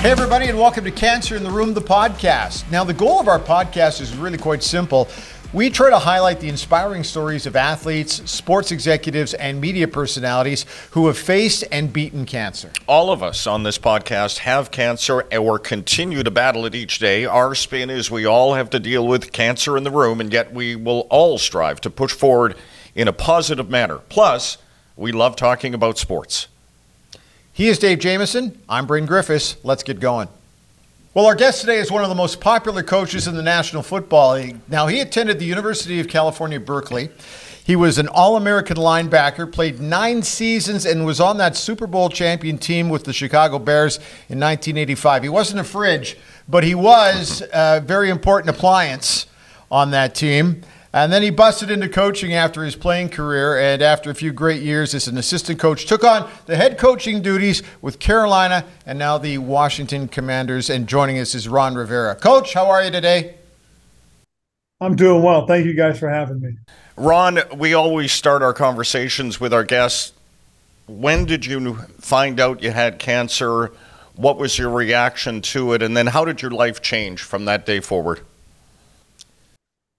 Hey, everybody, and welcome to Cancer in the Room, the podcast. Now, the goal of our podcast is really quite simple. We try to highlight the inspiring stories of athletes, sports executives, and media personalities who have faced and beaten cancer. All of us on this podcast have cancer or continue to battle it each day. Our spin is we all have to deal with cancer in the room, and yet we will all strive to push forward in a positive manner. Plus, we love talking about sports. He is Dave Jamieson. I'm Bryn Griffiths. Let's get going. Well, our guest today is one of the most popular coaches in the National Football League. Now, he attended the University of California, Berkeley. He was an All American linebacker, played nine seasons, and was on that Super Bowl champion team with the Chicago Bears in 1985. He wasn't a fridge, but he was a very important appliance on that team. And then he busted into coaching after his playing career, and after a few great years as an assistant coach, took on the head coaching duties with Carolina and now the Washington Commanders. And joining us is Ron Rivera. Coach, how are you today? I'm doing well. Thank you guys for having me. Ron, we always start our conversations with our guests. When did you find out you had cancer? What was your reaction to it? And then how did your life change from that day forward?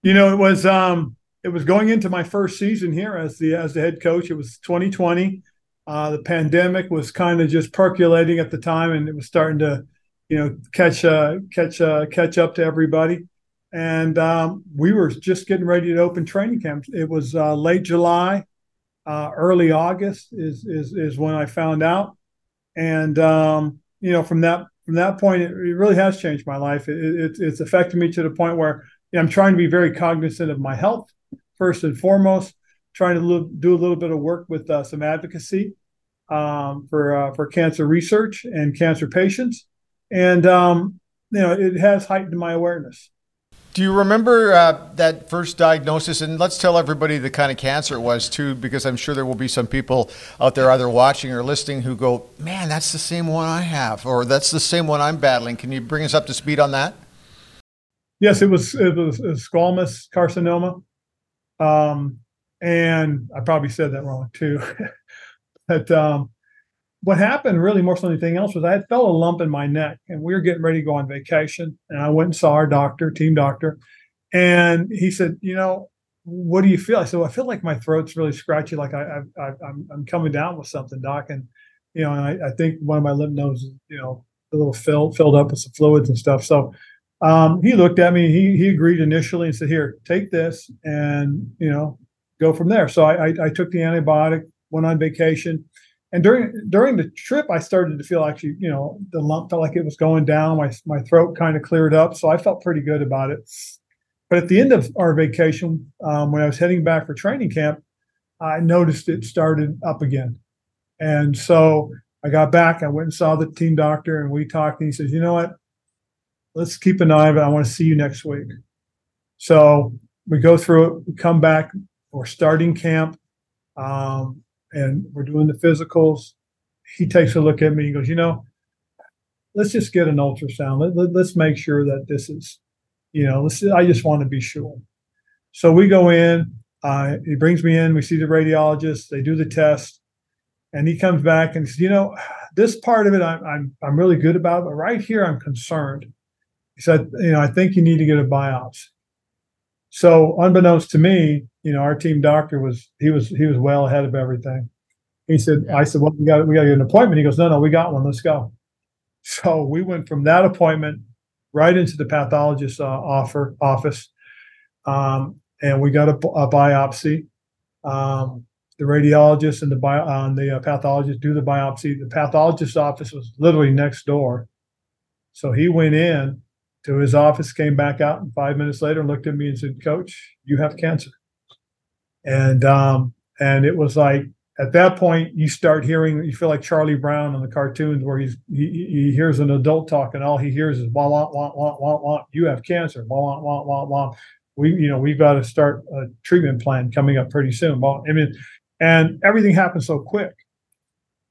You know, it was um, it was going into my first season here as the as the head coach. It was 2020. Uh, the pandemic was kind of just percolating at the time, and it was starting to, you know, catch uh, catch uh, catch up to everybody. And um, we were just getting ready to open training camps. It was uh, late July, uh, early August is, is is when I found out, and um, you know, from that from that point, it, it really has changed my life. It, it, it's affected me to the point where I'm trying to be very cognizant of my health first and foremost. Trying to do a little bit of work with uh, some advocacy um, for uh, for cancer research and cancer patients, and um, you know it has heightened my awareness. Do you remember uh, that first diagnosis? And let's tell everybody the kind of cancer it was too, because I'm sure there will be some people out there either watching or listening who go, "Man, that's the same one I have," or "That's the same one I'm battling." Can you bring us up to speed on that? Yes, it was it was, squamous carcinoma, um, and I probably said that wrong too. but um, what happened really more so than anything else was I felt a lump in my neck, and we were getting ready to go on vacation, and I went and saw our doctor, team doctor, and he said, you know, what do you feel? I said, well, I feel like my throat's really scratchy, like I, I, I I'm I'm coming down with something, doc, and you know, and I, I think one of my lymph nodes, you know, a little filled filled up with some fluids and stuff, so um, he looked at me. He he agreed initially and said, "Here, take this, and you know, go from there." So I, I, I took the antibiotic, went on vacation, and during during the trip, I started to feel actually, you know, the lump felt like it was going down. My my throat kind of cleared up, so I felt pretty good about it. But at the end of our vacation, um, when I was heading back for training camp, I noticed it started up again, and so I got back. I went and saw the team doctor, and we talked. And he says, "You know what? Let's keep an eye on it. I want to see you next week. So we go through it, we come back, we're starting camp, um, and we're doing the physicals. He takes a look at me and goes, you know, let's just get an ultrasound. Let, let, let's make sure that this is, you know, let's, I just want to be sure. So we go in, uh, he brings me in, we see the radiologist, they do the test, and he comes back and says, you know, this part of it I'm, I'm, I'm really good about, but right here I'm concerned. He said, you know, I think you need to get a biopsy. So unbeknownst to me, you know, our team doctor was he was he was well ahead of everything. He said, I said, well, we got we got to get an appointment. He goes, no, no, we got one. Let's go. So we went from that appointment right into the pathologist's uh, offer office, um, and we got a, a biopsy. Um, the radiologist and the bio, uh, the uh, pathologist do the biopsy. The pathologist's office was literally next door, so he went in to his office, came back out, and five minutes later looked at me and said, "Coach, you have cancer." And um, and it was like at that point you start hearing, you feel like Charlie Brown in the cartoons where he's he, he hears an adult talk and all he hears is wah wah wah wah wah wah. You have cancer. Wah wah wah wah wah. We you know we've got to start a treatment plan coming up pretty soon. Well, I mean, and everything happened so quick.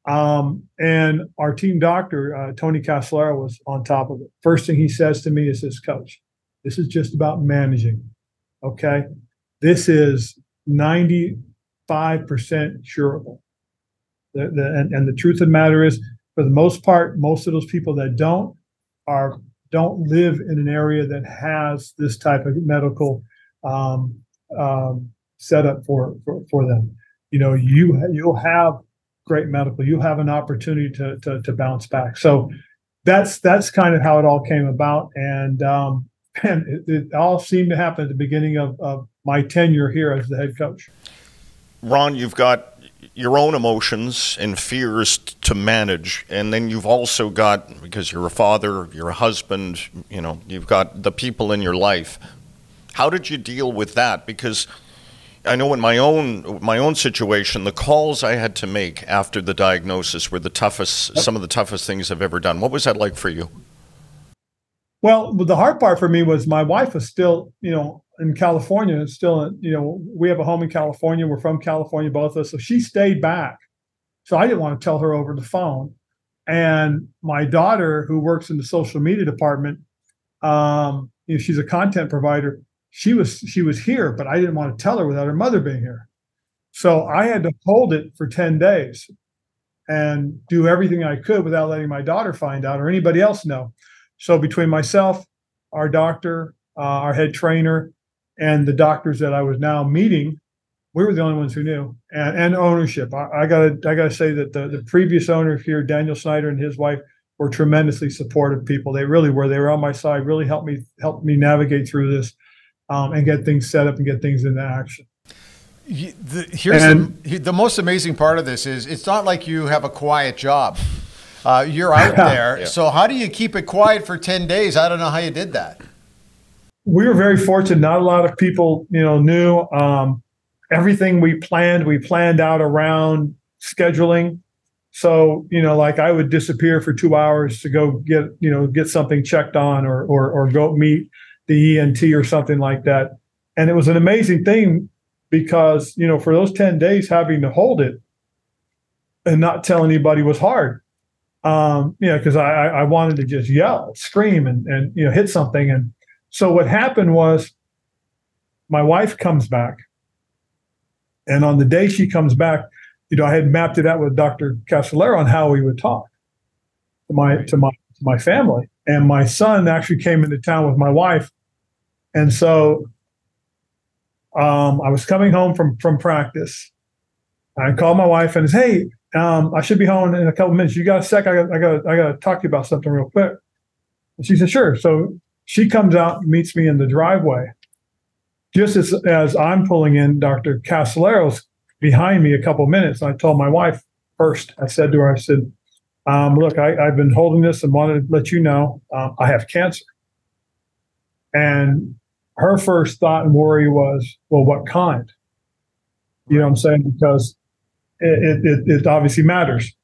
Um, and our team doctor, uh, Tony Casolaro, was on top of it. First thing he says to me is this, coach, this is just about managing. Okay. This is 95% curable. The, the, and, and the truth of the matter is, for the most part, most of those people that don't, are don't live in an area that has this type of medical um, um, setup for, for for them. You know, you you'll have great medical. You have an opportunity to to, to bounce back. So that's that's kind of how it all came about, and um, and it, it all seemed to happen at the beginning of, of my tenure here as the head coach. Ron, you've got your own emotions and fears to manage and then you've also got because you're a father you're a husband you know you've got the people in your life how did you deal with that because i know in my own my own situation the calls i had to make after the diagnosis were the toughest some of the toughest things i've ever done what was that like for you well the hard part for me was my wife was still you know in California, still, you know, we have a home in California. We're from California, both of us. So she stayed back. So I didn't want to tell her over the phone. And my daughter, who works in the social media department, um, you know, she's a content provider. She was she was here, but I didn't want to tell her without her mother being here. So I had to hold it for 10 days and do everything I could without letting my daughter find out or anybody else know. So between myself, our doctor, uh, our head trainer, and the doctors that I was now meeting, we were the only ones who knew, and, and ownership. I, I gotta I gotta say that the, the previous owner here, Daniel Snyder, and his wife were tremendously supportive people. They really were. They were on my side. Really helped me helped me navigate through this um, and get things set up and get things into action. The, here's and, the, the most amazing part of this is it's not like you have a quiet job. Uh, you're out there. Yeah. So how do you keep it quiet for 10 days? I don't know how you did that we were very fortunate. Not a lot of people, you know, knew um, everything we planned. We planned out around scheduling. So, you know, like I would disappear for two hours to go get, you know, get something checked on or, or, or go meet the ENT or something like that. And it was an amazing thing because, you know, for those 10 days, having to hold it and not tell anybody was hard. Um, you know, because I, I wanted to just yell, scream, and, and, you know, hit something. And, so what happened was my wife comes back. And on the day she comes back, you know, I had mapped it out with Dr. Casolaro on how we would talk to my to my to my family. And my son actually came into town with my wife. And so um, I was coming home from from practice. I called my wife and said, "Hey, um, I should be home in a couple minutes. You got a sec? I got, I got, I got to talk to you about something real quick." And she said, "Sure." So she comes out meets me in the driveway. Just as, as I'm pulling in, Dr. Casolaro's behind me a couple minutes. I told my wife first, I said to her, I said, um, look, I, have been holding this and wanted to let you know um, I have cancer. And her first thought and worry was, well, what kind? You know what I'm saying? Because it, it, it obviously matters.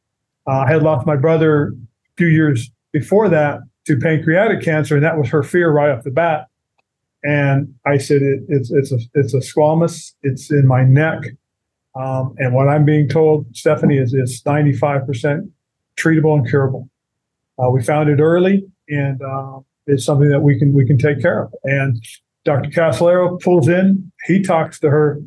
Uh, I had lost my brother a few years before that to pancreatic cancer, and that was her fear right off the bat. And I said, it, it's it's a it's a squamous. It's in my neck, um, and what I'm being told, Stephanie, is it's 95 percent treatable and curable. Uh, we found it early, and uh, it's something that we can we can take care of. And Dr. Casolaro pulls in. He talks to her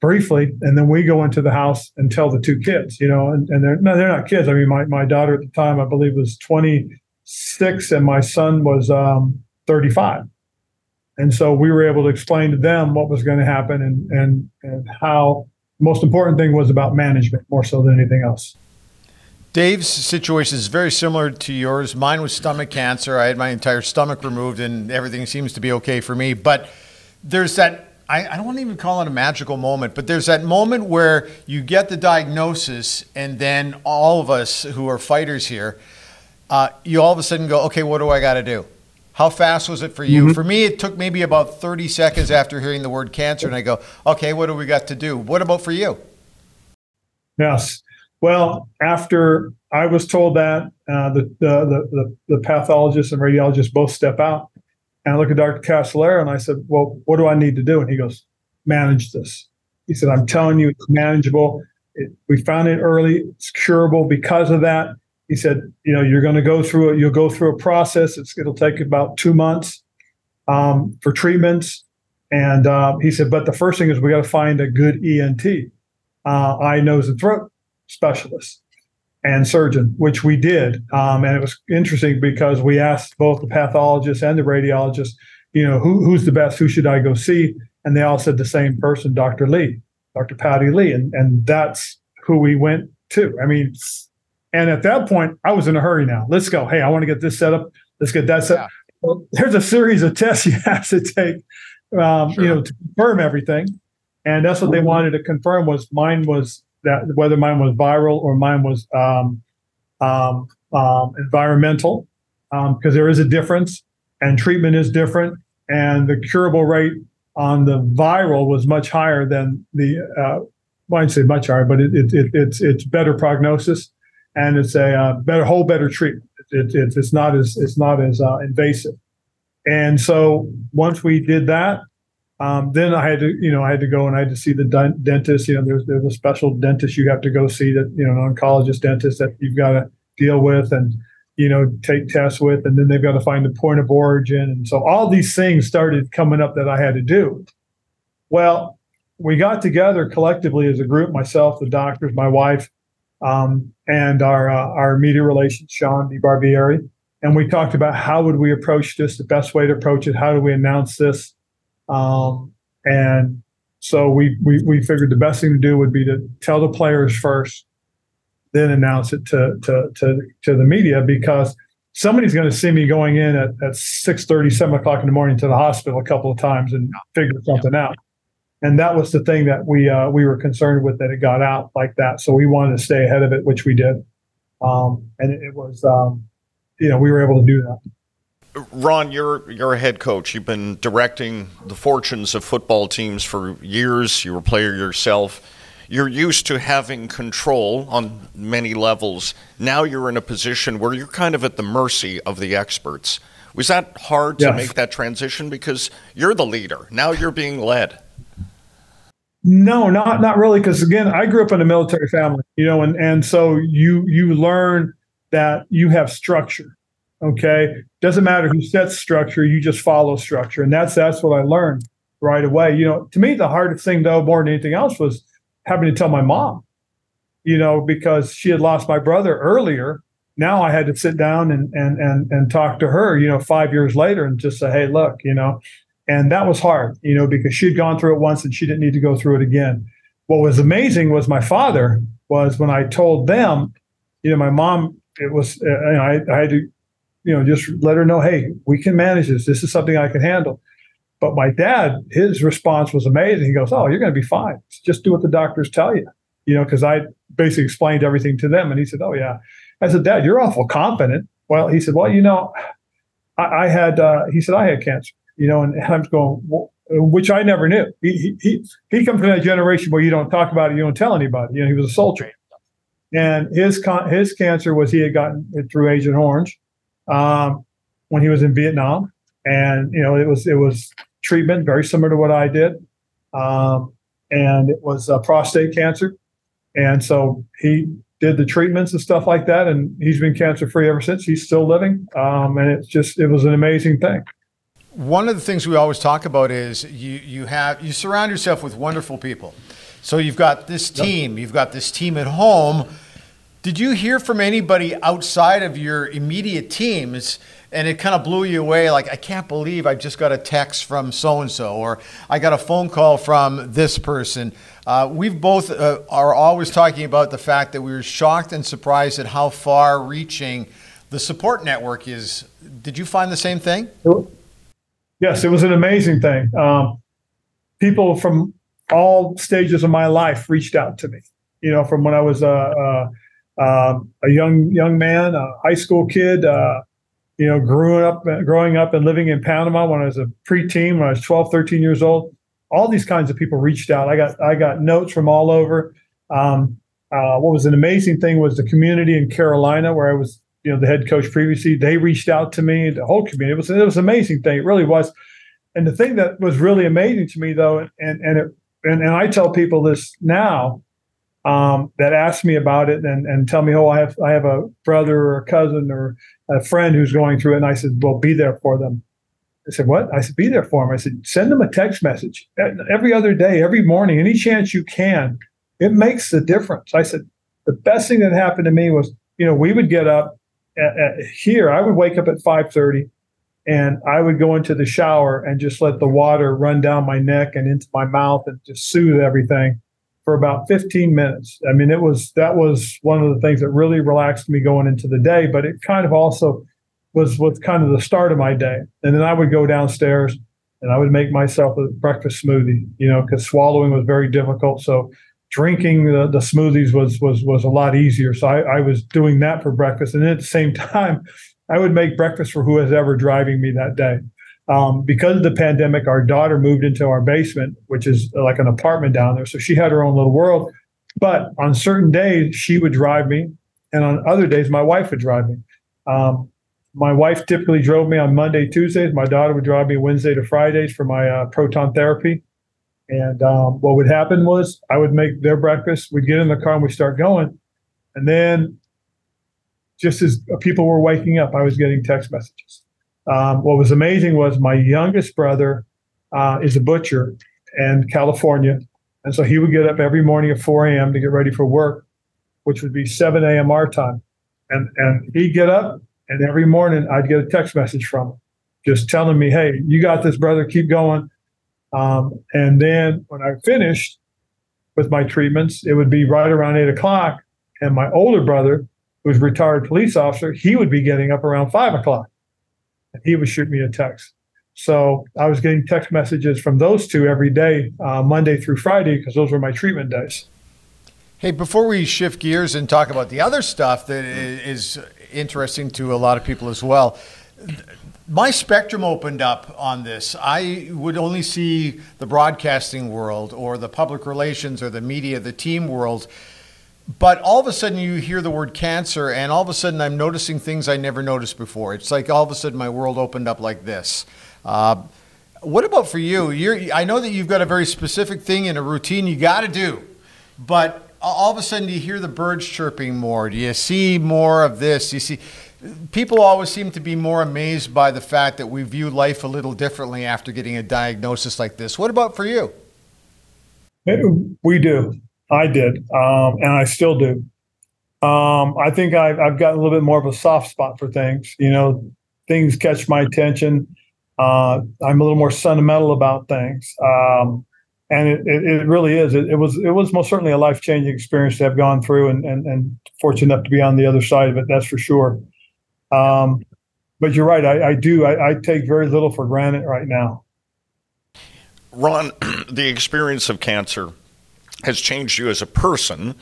briefly, and then we go into the house and tell the two kids. You know, and, and they're no, they're not kids. I mean, my my daughter at the time, I believe, was 26 and my son was um, 35. And so we were able to explain to them what was going to happen and, and, and how the most important thing was about management more so than anything else. Dave's situation is very similar to yours. Mine was stomach cancer. I had my entire stomach removed and everything seems to be okay for me. But there's that, I, I don't want to even call it a magical moment, but there's that moment where you get the diagnosis and then all of us who are fighters here, uh, you all of a sudden go, okay, what do I got to do? How fast was it for you? Mm-hmm. For me, it took maybe about 30 seconds after hearing the word cancer, and I go, okay, what do we got to do? What about for you? Yes. Well, after I was told that, uh, the, the, the, the, pathologist and radiologist both step out. And I look at Dr. Casolaro and I said, well, what do I need to do? And he goes, manage this. He said, I'm telling you, it's manageable. It, we found it early. It's curable because of that he said, you know, you're going to go through it. You'll go through a process. It's, it'll take about two months um, for treatments. And uh, he said, but the first thing is we got to find a good ENT, uh, eye, nose, and throat specialist. and surgeon, which we did. Um, and it was interesting because we asked both the pathologist and the radiologist, you know, who, who's the best? Who should I go see? And they all said the same person, Dr. Lee, Dr. Patty Lee. And, and that's who we went to. I mean, and at that point, I was in a hurry now. Let's go. Hey, I want to get this set up. Let's get that set. Yeah. Well, there's a series of tests you have to take, um, sure. you know, to confirm everything. And that's what they wanted to confirm was mine was that whether mine was viral or mine was um, um, um, environmental, because um, there is a difference and treatment is different, and the curable rate on the viral was much higher than the. Uh, well, I'd say much higher, but it, it, it, it's it's better prognosis, and it's a uh, better whole better treatment. It, it's not as it's not as uh, invasive, and so once we did that, um, then I had to, you know, I had to go and I had to see the dentist. You know, there's there's a special dentist you have to go see that, you know, an oncologist dentist that you've got to deal with and, you know, take tests with, and then they've got to find the point of origin. And so all these things started coming up that I had to do. Well, we got together collectively as a group, myself, the doctors, my wife, um, and our uh, our media relations, Sean DeBarbieri, and we talked about how would we approach this, the best way to approach it, how do we announce this um, and so we, we we figured the best thing to do would be to tell the players first, then announce it to to to, to the media because somebody's going to see me going in at, at 6 30 7 o'clock in the morning to the hospital a couple of times and figure something out. And that was the thing that we uh, we were concerned with that it got out like that. So we wanted to stay ahead of it which we did. Um, and it, it was um, you know we were able to do that Ron, you're you're a head coach. You've been directing the fortunes of football teams for years. You were a player yourself. You're used to having control on many levels. Now you're in a position where you're kind of at the mercy of the experts. Was that hard yes. to make that transition because you're the leader. Now you're being led. No, not not really because again, I grew up in a military family, you know, and and so you you learn that you have structure Okay. Doesn't matter who sets structure, you just follow structure. And that's that's what I learned right away. You know, to me, the hardest thing though, more than anything else, was having to tell my mom, you know, because she had lost my brother earlier. Now I had to sit down and and and and talk to her, you know, five years later and just say, hey, look, you know, and that was hard, you know, because she'd gone through it once and she didn't need to go through it again. What was amazing was my father was when I told them, you know, my mom, it was, uh, you know, I, I had to you know, just let her know, hey, we can manage this. This is something I can handle. But my dad, his response was amazing. He goes, "Oh, you're going to be fine. Just do what the doctors tell you." You know, because I basically explained everything to them, and he said, "Oh yeah." I said, "Dad, you're awful confident." Well, he said, "Well, you know, I, I had," uh, he said, "I had cancer." You know, and, and I'm going, well, which I never knew. He, he he comes from that generation where you don't talk about it, you don't tell anybody. You know, he was a soldier, and his con- his cancer was he had gotten it through Agent Orange um, when he was in Vietnam, and you know it was it was treatment very similar to what I did, um, and it was uh, prostate cancer, and so he did the treatments and stuff like that, and he's been cancer free ever since. He's still living, um, and it's just it was an amazing thing. One of the things we always talk about is you you have you surround yourself with wonderful people. So you've got this team, you've got this team at home did you hear from anybody outside of your immediate teams and it kind of blew you away? Like, I can't believe I just got a text from so and so, or I got a phone call from this person. Uh, we've both uh, are always talking about the fact that we were shocked and surprised at how far reaching the support network is. Did you find the same thing? Yes, it was an amazing thing. Um, people from all stages of my life reached out to me. You know, from when I was a, a um, a young young man, a high school kid. Uh, you know, growing up, growing up and living in Panama when I was a preteen, when I was 12, 13 years old. All these kinds of people reached out. I got I got notes from all over. Um, uh, what was an amazing thing was the community in Carolina, where I was, you know, the head coach previously. They reached out to me. The whole community. It was it was an amazing thing. It really was. And the thing that was really amazing to me, though, and and it, and, and I tell people this now, um, that ask me about it and, and tell me, oh, I have I have a brother or a cousin or a friend who's going through it. And I said, well, be there for them. I said, what? I said, be there for them. I said, send them a text message every other day, every morning, any chance you can. It makes the difference. I said, the best thing that happened to me was, you know, we would get up at, at here. I would wake up at five thirty, and I would go into the shower and just let the water run down my neck and into my mouth and just soothe everything for about 15 minutes. I mean, it was that was one of the things that really relaxed me going into the day, but it kind of also was was kind of the start of my day. And then I would go downstairs and I would make myself a breakfast smoothie, you know, because swallowing was very difficult. So drinking the, the smoothies was was was a lot easier. So I, I was doing that for breakfast, and at the same time, I would make breakfast for who was ever driving me that day. Um, because of the pandemic, our daughter moved into our basement, which is like an apartment down there. So she had her own little world. But on certain days, she would drive me, and on other days, my wife would drive me. Um, my wife typically drove me on Monday, Tuesdays. My daughter would drive me Wednesday to Fridays for my uh, proton therapy. And um, what would happen was I would make their breakfast. We'd get in the car and we start going. And then, just as people were waking up, I was getting text messages. Um, what was amazing was my youngest brother uh, is a butcher in California. And so he would get up every morning at 4 a.m. to get ready for work, which would be 7 a.m. our time. And, and he'd get up, and every morning I'd get a text message from him just telling me, hey, you got this, brother, keep going. Um, and then when I finished with my treatments, it would be right around eight o'clock. And my older brother, who's a retired police officer, he would be getting up around five o'clock. And he would shoot me a text. So I was getting text messages from those two every day, uh, Monday through Friday, because those were my treatment days. Hey, before we shift gears and talk about the other stuff that is interesting to a lot of people as well, my spectrum opened up on this. I would only see the broadcasting world or the public relations or the media, the team world. But all of a sudden, you hear the word cancer, and all of a sudden, I'm noticing things I never noticed before. It's like all of a sudden, my world opened up like this. Uh, what about for you? You're, I know that you've got a very specific thing and a routine you got to do, but all of a sudden, you hear the birds chirping more? Do you see more of this? You see people always seem to be more amazed by the fact that we view life a little differently after getting a diagnosis like this. What about for you? We do. I did, um, and I still do. Um, I think I've, I've got a little bit more of a soft spot for things. You know, things catch my attention. Uh, I'm a little more sentimental about things, um, and it, it, it, really is. It, it, was it was most certainly a life changing experience to have gone through, and, and and fortunate enough to be on the other side of it. That's for sure. Um, but you're right. I, I do. I, I, take very little for granted right now. Ron, the experience of cancer has changed you as a person.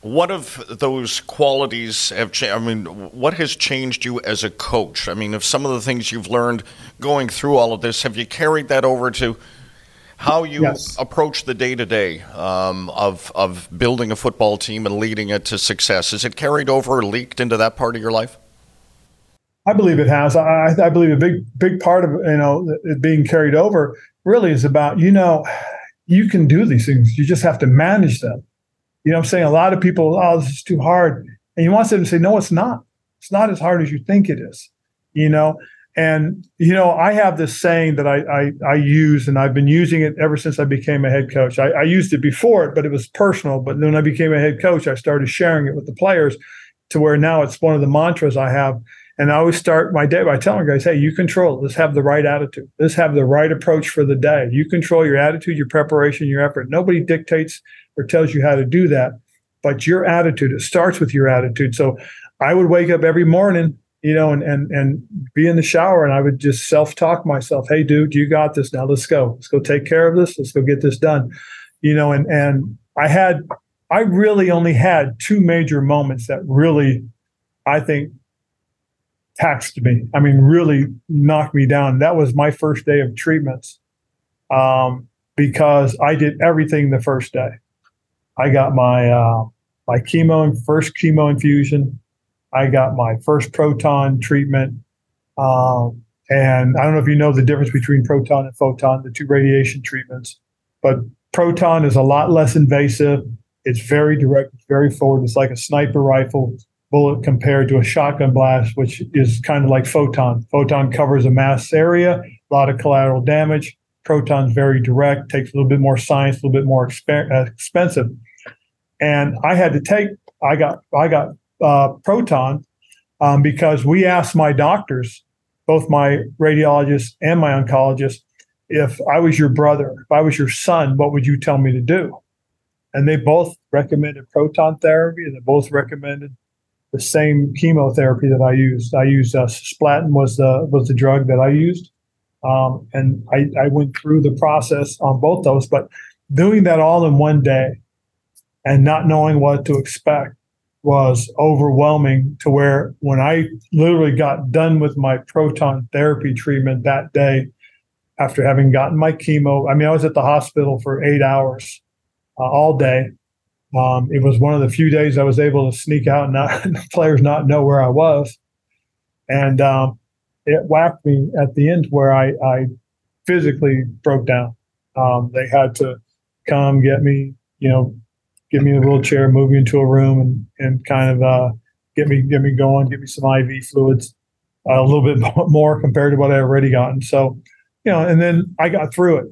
What of those qualities have changed? I mean, what has changed you as a coach? I mean, if some of the things you've learned going through all of this, have you carried that over to how you yes. approach the day to day of of building a football team and leading it to success? Is it carried over or leaked into that part of your life? I believe it has. I, I believe a big big part of you know it being carried over really is about you know you can do these things. You just have to manage them. You know, I'm saying a lot of people, oh, this is too hard, and you want them to say, no, it's not. It's not as hard as you think it is. You know, and you know, I have this saying that I I, I use, and I've been using it ever since I became a head coach. I, I used it before it, but it was personal. But when I became a head coach, I started sharing it with the players, to where now it's one of the mantras I have and I always start my day by telling guys, hey, you control. Let's have the right attitude. Let's have the right approach for the day. You control your attitude, your preparation, your effort. Nobody dictates or tells you how to do that, but your attitude, it starts with your attitude. So I would wake up every morning, you know, and and and be in the shower and I would just self-talk myself, hey dude, you got this now. Let's go. Let's go take care of this. Let's go get this done. You know, and and I had I really only had two major moments that really I think taxed me. I mean, really knocked me down. That was my first day of treatments um, because I did everything the first day. I got my uh, my chemo first chemo infusion. I got my first proton treatment. Um, and I don't know if you know the difference between proton and photon, the two radiation treatments. But proton is a lot less invasive. It's very direct, it's very forward. It's like a sniper rifle bullet compared to a shotgun blast, which is kind of like photon. Photon covers a mass area, a lot of collateral damage. Proton's very direct, takes a little bit more science, a little bit more uh, expensive. and I had to take. I got I got uh, proton um, because we asked my doctors, both my radiologist and my oncologist, if I was your brother, if I was your son, what would you tell me to do? And they both recommended proton therapy, and they both recommended the same chemotherapy that I used. I used uh, was the was the drug that I used, um, and I, I went through the process on both those. But doing that all in one day, and not knowing what to expect was overwhelming. To where when I literally got done with my proton therapy treatment that day, after having gotten my chemo, I mean I was at the hospital for eight hours uh, all day um, it was one of the few days I was able to sneak out and not the players not know where I was, and um, it whacked me at the end where I, I physically broke down. Um, they had to come get me, you know, get me a wheelchair, move me into a room, and and kind of uh, get me get me going, get me some IV fluids, uh, a little bit more compared to what I already gotten. So, you know, and then I got through it.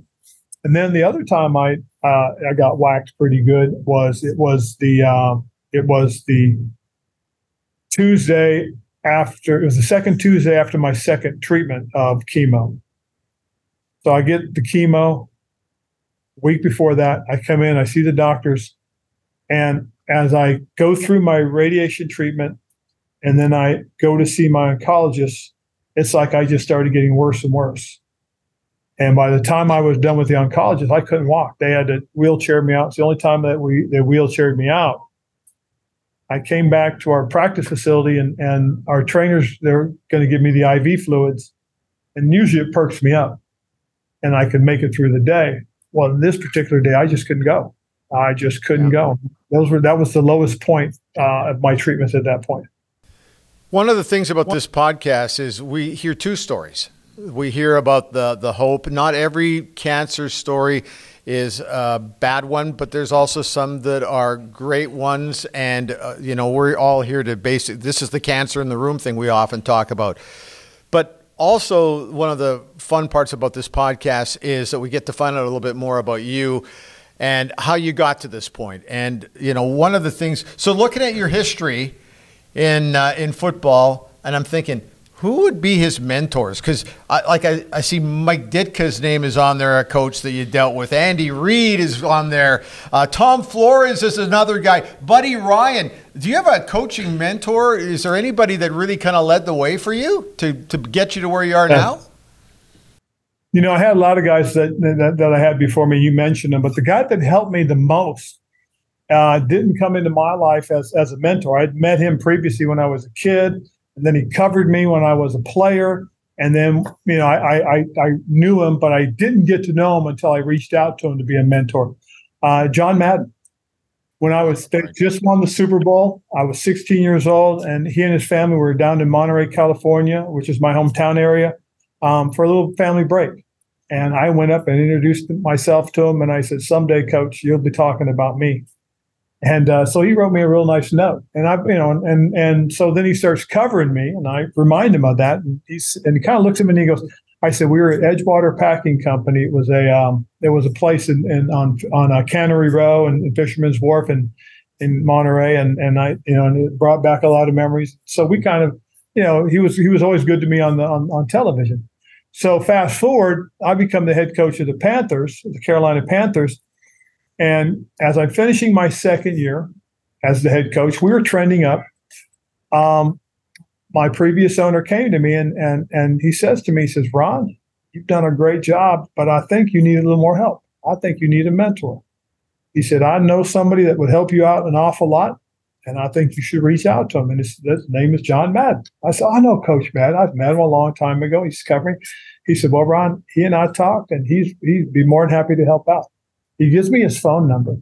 And then the other time I uh, I got whacked pretty good was it was the um, it was the Tuesday after it was the second Tuesday after my second treatment of chemo. So I get the chemo. Week before that, I come in, I see the doctors, and as I go through my radiation treatment, and then I go to see my oncologist, it's like I just started getting worse and worse. And by the time I was done with the oncologist, I couldn't walk. They had to wheelchair me out. It's the only time that we they wheelchaired me out. I came back to our practice facility and, and our trainers, they're going to give me the IV fluids. And usually it perks me up and I could make it through the day. Well, this particular day, I just couldn't go. I just couldn't yeah. go. Those were that was the lowest point uh, of my treatments at that point. One of the things about this podcast is we hear two stories we hear about the the hope. Not every cancer story is a bad one, but there's also some that are great ones. And uh, you know, we're all here to basic. This is the cancer in the room thing we often talk about. But also, one of the fun parts about this podcast is that we get to find out a little bit more about you and how you got to this point. And you know, one of the things. So, looking at your history in uh, in football, and I'm thinking who would be his mentors? Because like I, I see Mike Ditka's name is on there, a coach that you dealt with. Andy Reid is on there. Uh, Tom Flores is another guy. Buddy Ryan. Do you have a coaching mentor? Is there anybody that really kind of led the way for you to to get you to where you are now? You know, I had a lot of guys that that, that I had before me. You mentioned them, but the guy that helped me the most uh, didn't come into my life as as a mentor. I'd met him previously when I was a kid and then he covered me when I was a player. And then, you know, I, I, I knew him, but I didn't get to know him until I reached out to him to be a mentor. Uh, John Madden. When I was they just won the Super Bowl, I was 16 years old, and he and his family were down in Monterey, California, which is my hometown area, um, for a little family break. And I went up and introduced myself to him, and I said, "Someday, Coach, you'll be talking about me." And uh, so he wrote me a real nice note, and I, you know, and and so then he starts covering me, and I remind him of that, and he's and he kind of looks at me and he goes, "I said we were at Edgewater Packing Company. It was a um, there was a place in, in on on uh, Cannery Row and, and Fisherman's Wharf and in Monterey, and and I, you know, and it brought back a lot of memories. So we kind of, you know, he was he was always good to me on the on, on television. So fast forward, I become the head coach of the Panthers, the Carolina Panthers and as I'm finishing my second year as the head coach, we were trending up. Um, my previous owner came to me and and and he says to me, he says, Ron, you've done a great job, but I think you need a little more help. I think you need a mentor. He said, I know somebody that would help you out an awful lot, and I think you should reach out to him. And his, his name is John Madden. I said, I know Coach Madden. I've met him a long time ago. He's covering. He said, Well, Ron, he and I talked, and he's he'd be more than happy to help out. He gives me his phone number.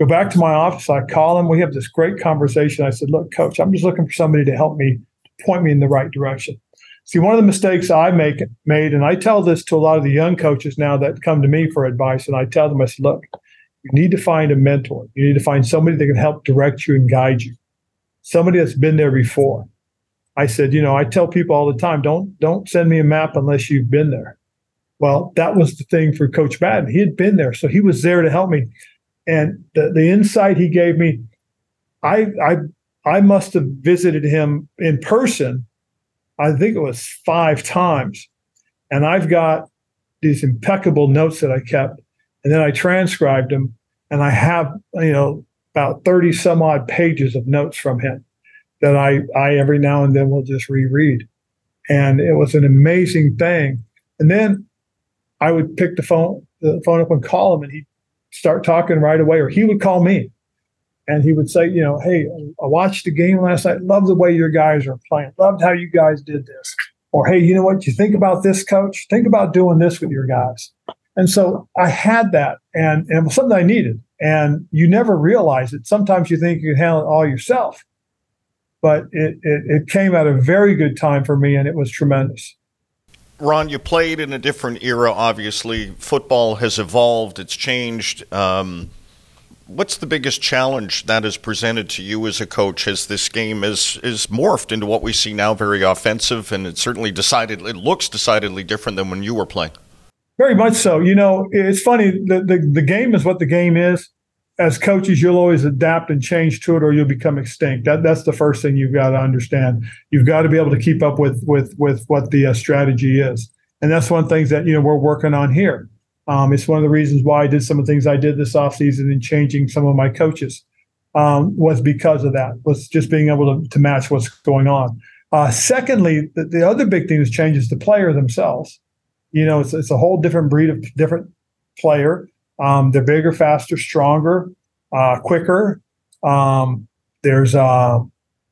Go back to my office. I call him. We have this great conversation. I said, Look, coach, I'm just looking for somebody to help me, point me in the right direction. See, one of the mistakes I make made, and I tell this to a lot of the young coaches now that come to me for advice, and I tell them, I said, look, you need to find a mentor. You need to find somebody that can help direct you and guide you. Somebody that's been there before. I said, you know, I tell people all the time, don't don't send me a map unless you've been there. Well, that was the thing for Coach Madden. He had been there, so he was there to help me. and the, the insight he gave me, I I I must have visited him in person. I think it was five times, and I've got these impeccable notes that I kept, and then I transcribed them, and I have you know about thirty some odd pages of notes from him that I I every now and then will just reread, and it was an amazing thing. And then I would pick the phone the phone up and call him, and he'd start talking right away, or he would call me, and he would say, you know, hey, I watched the game last night. Love the way your guys are playing. Loved how you guys did this. Or hey, you know what? You think about this, coach. Think about doing this with your guys. And so I had that, and, and it was something I needed. And you never realize it. Sometimes you think you can handle it all yourself, but it, it, it came at a very good time for me, and it was tremendous. Ron, you played in a different era, obviously. Football has evolved, it's changed. Um, what's the biggest challenge that is presented to you as a coach as this game is, is morphed into what we see now very offensive and it certainly decided it looks decidedly different than when you were playing very much so you know it's funny the, the, the game is what the game is as coaches you'll always adapt and change to it or you'll become extinct that, that's the first thing you've got to understand you've got to be able to keep up with with with what the uh, strategy is and that's one of the things that you know we're working on here um, it's one of the reasons why I did some of the things I did this offseason and changing some of my coaches um, was because of that, was just being able to, to match what's going on. Uh, secondly, the, the, other big thing that changes the player themselves. You know, it's, it's a whole different breed of different player. Um, they're bigger, faster, stronger, uh, quicker. Um, there's uh,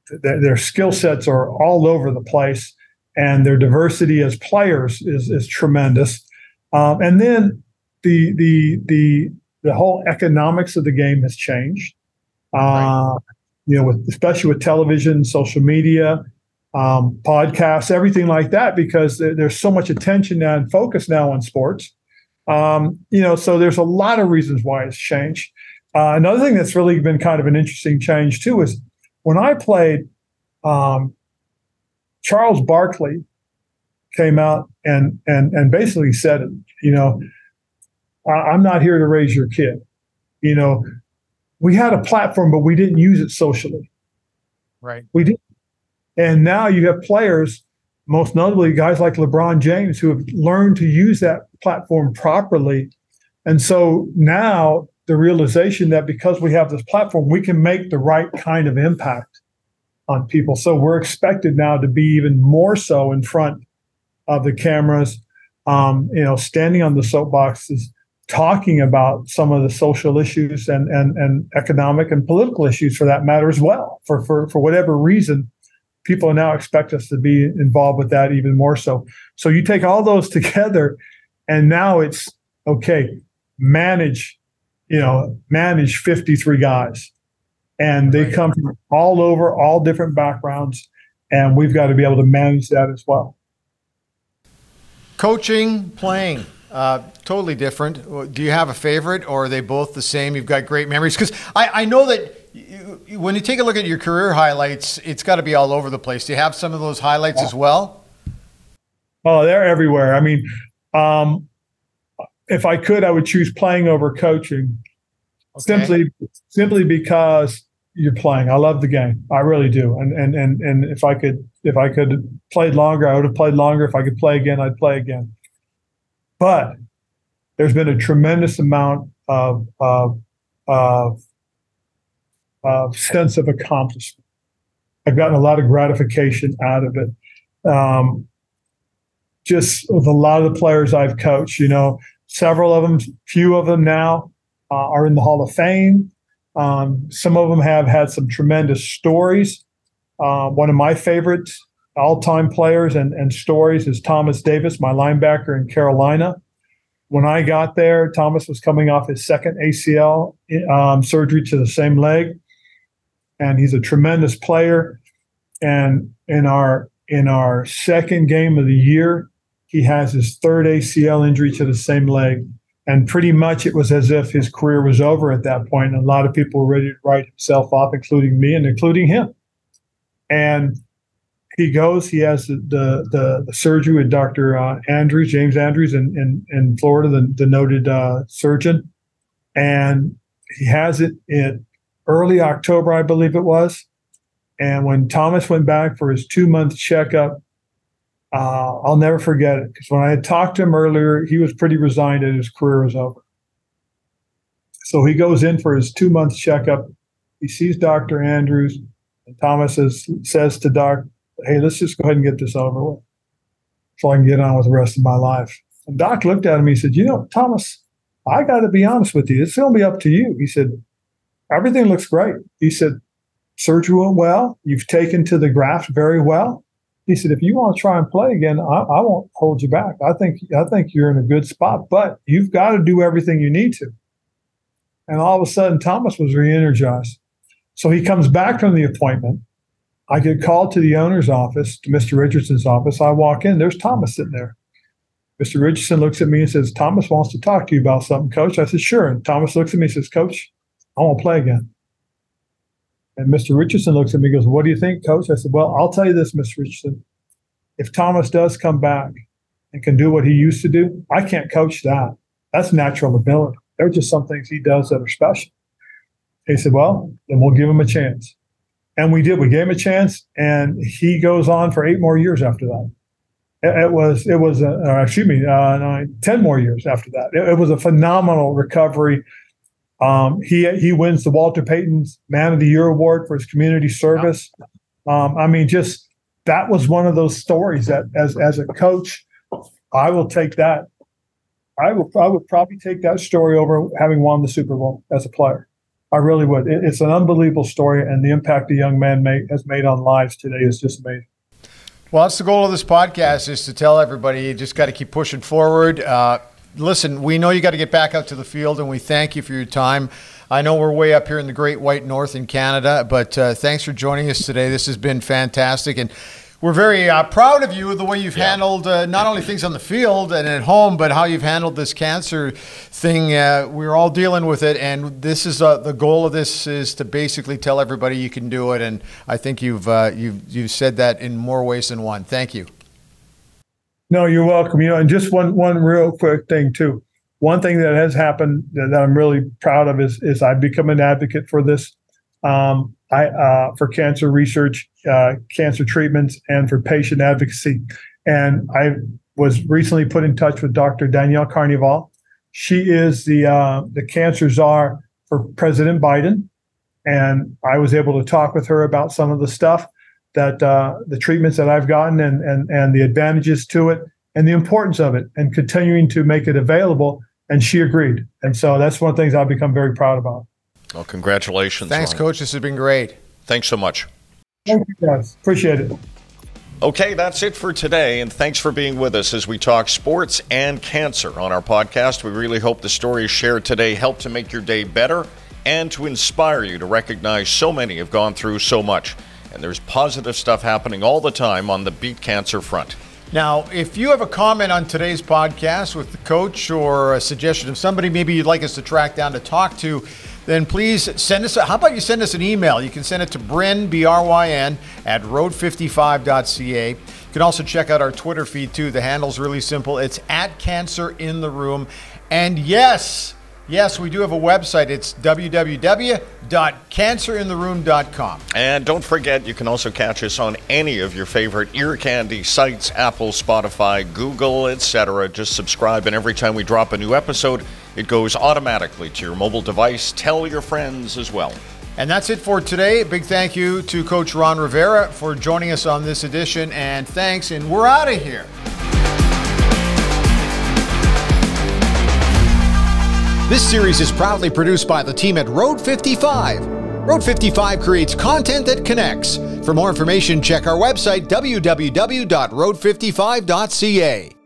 th- their skill sets are all over the place, and their diversity as players is is tremendous. Um, and then the the the the whole economics of the game has changed. Uh, right. You know, with, especially with television, social media, um, podcasts, everything like that, because there, there's so much attention now and focus now on sports. Um, you know, so there's a lot of reasons why it's changed. Uh, another thing that's really been kind of an interesting change too is when I played, um, Charles Barkley came out and and and basically said, you know, I'm not here to raise your kid. You know, we had a platform, but we didn't use it socially. Right. We did. And now you have players, most notably guys like LeBron James, who have learned to use that platform properly. And so now the realization that because we have this platform, we can make the right kind of impact on people. So we're expected now to be even more so in front of the cameras, um, you know, standing on the soapboxes, talking about some of the social issues and, and, and economic and political issues for that matter as well. For, for, for whatever reason, people now expect us to be involved with that even more so. So you take all those together, and now it's okay, manage, you know, manage 53 guys. And they come from all over, all different backgrounds. And we've got to be able to manage that as well. Coaching, playing. Uh, totally different. Do you have a favorite, or are they both the same? You've got great memories because I, I, know that when you take a look at your career highlights, it's got to be all over the place. Do you have some of those highlights as well? Oh, they're everywhere. I mean, um, if I could, I would choose playing over coaching, okay. simply simply because you're playing. I love the game. I really do. And and and and if I could if I could played longer, I would have played longer. If I could play again, I'd play again. But there's been a tremendous amount of of of, of sense of accomplishment. I've gotten a lot of gratification out of it. Um, just with a lot of the players I've coached, you know, several of them, few of them now uh, are in the Hall of Fame. Um, some of them have had some tremendous stories. Uh, one of my favorite all-time players and, and stories is Thomas Davis, my linebacker in Carolina. When I got there, Thomas was coming off his second ACL um, surgery to the same leg, and he's a tremendous player. And in our in our second game of the year, he has his third ACL injury to the same leg. And pretty much it was as if his career was over at that point. And a lot of people were ready to write himself off, including me and including him. And he goes, he has the, the, the, surgery with Dr. Uh, Andrews, James Andrews in, in, in Florida, the, the noted uh, surgeon. And he has it in early October, I believe it was. And when Thomas went back for his two month checkup, uh, I'll never forget it because when I had talked to him earlier, he was pretty resigned that his career was over. So he goes in for his two month checkup. He sees Dr. Andrews, and Thomas says, says to Doc, Hey, let's just go ahead and get this over with so I can get on with the rest of my life. And Doc looked at him. He said, You know, Thomas, I got to be honest with you. It's going to be up to you. He said, Everything looks great. He said, Surgery went well. You've taken to the graft very well. He said, if you want to try and play again, I, I won't hold you back. I think I think you're in a good spot, but you've got to do everything you need to. And all of a sudden, Thomas was re-energized. So he comes back from the appointment. I get called to the owner's office, to Mr. Richardson's office. I walk in, there's Thomas sitting there. Mr. Richardson looks at me and says, Thomas wants to talk to you about something, coach. I said, sure. And Thomas looks at me and says, Coach, I want to play again. And Mr. Richardson looks at me and goes, What do you think, coach? I said, Well, I'll tell you this, Mr. Richardson. If Thomas does come back and can do what he used to do, I can't coach that. That's natural ability. There are just some things he does that are special. He said, Well, then we'll give him a chance. And we did. We gave him a chance, and he goes on for eight more years after that. It, was, it was, a, uh, excuse me, uh, nine, 10 more years after that. It, it was a phenomenal recovery um, he he wins the Walter Payton's Man of the Year award for his community service. Um, I mean, just that was one of those stories that, as as a coach, I will take that. I will I would probably take that story over having won the Super Bowl as a player. I really would. It, it's an unbelievable story, and the impact the young man made, has made on lives today is just amazing. Well, that's the goal of this podcast is to tell everybody you just got to keep pushing forward. Uh, listen, we know you got to get back out to the field, and we thank you for your time. I know we're way up here in the Great White North in Canada, but uh, thanks for joining us today. This has been fantastic, and we're very uh, proud of you the way you've yeah. handled uh, not only things on the field and at home, but how you've handled this cancer thing. Uh, we're all dealing with it, and this is uh, the goal of this is to basically tell everybody you can do it. And I think you've uh, you've you've said that in more ways than one. Thank you. No, you're welcome. You know, and just one one real quick thing too. One thing that has happened that I'm really proud of is is I've become an advocate for this. Um, I uh, for cancer research, uh, cancer treatments, and for patient advocacy. And I was recently put in touch with Dr. Danielle Carnival. She is the uh, the cancer czar for President Biden, and I was able to talk with her about some of the stuff that uh, the treatments that I've gotten and, and, and the advantages to it and the importance of it and continuing to make it available. And she agreed. And so that's one of the things I've become very proud about. Well, congratulations. Thanks, Coach. This has been great. Thanks so much. Thank you, guys. Appreciate it. Okay, that's it for today, and thanks for being with us as we talk sports and cancer on our podcast. We really hope the stories shared today help to make your day better and to inspire you to recognize so many have gone through so much and there's positive stuff happening all the time on the beat cancer front. Now, if you have a comment on today's podcast with the coach or a suggestion of somebody maybe you'd like us to track down to talk to, then please send us. A, how about you send us an email? You can send it to Bryn B R Y N at road55.ca. You can also check out our Twitter feed too. The handle's really simple. It's at Cancer in the Room. And yes, Yes, we do have a website. It's www.cancerintheroom.com. And don't forget, you can also catch us on any of your favorite ear candy sites Apple, Spotify, Google, etc. Just subscribe, and every time we drop a new episode, it goes automatically to your mobile device. Tell your friends as well. And that's it for today. Big thank you to Coach Ron Rivera for joining us on this edition. And thanks, and we're out of here. This series is proudly produced by the team at Road 55. Road 55 creates content that connects. For more information, check our website, www.road55.ca.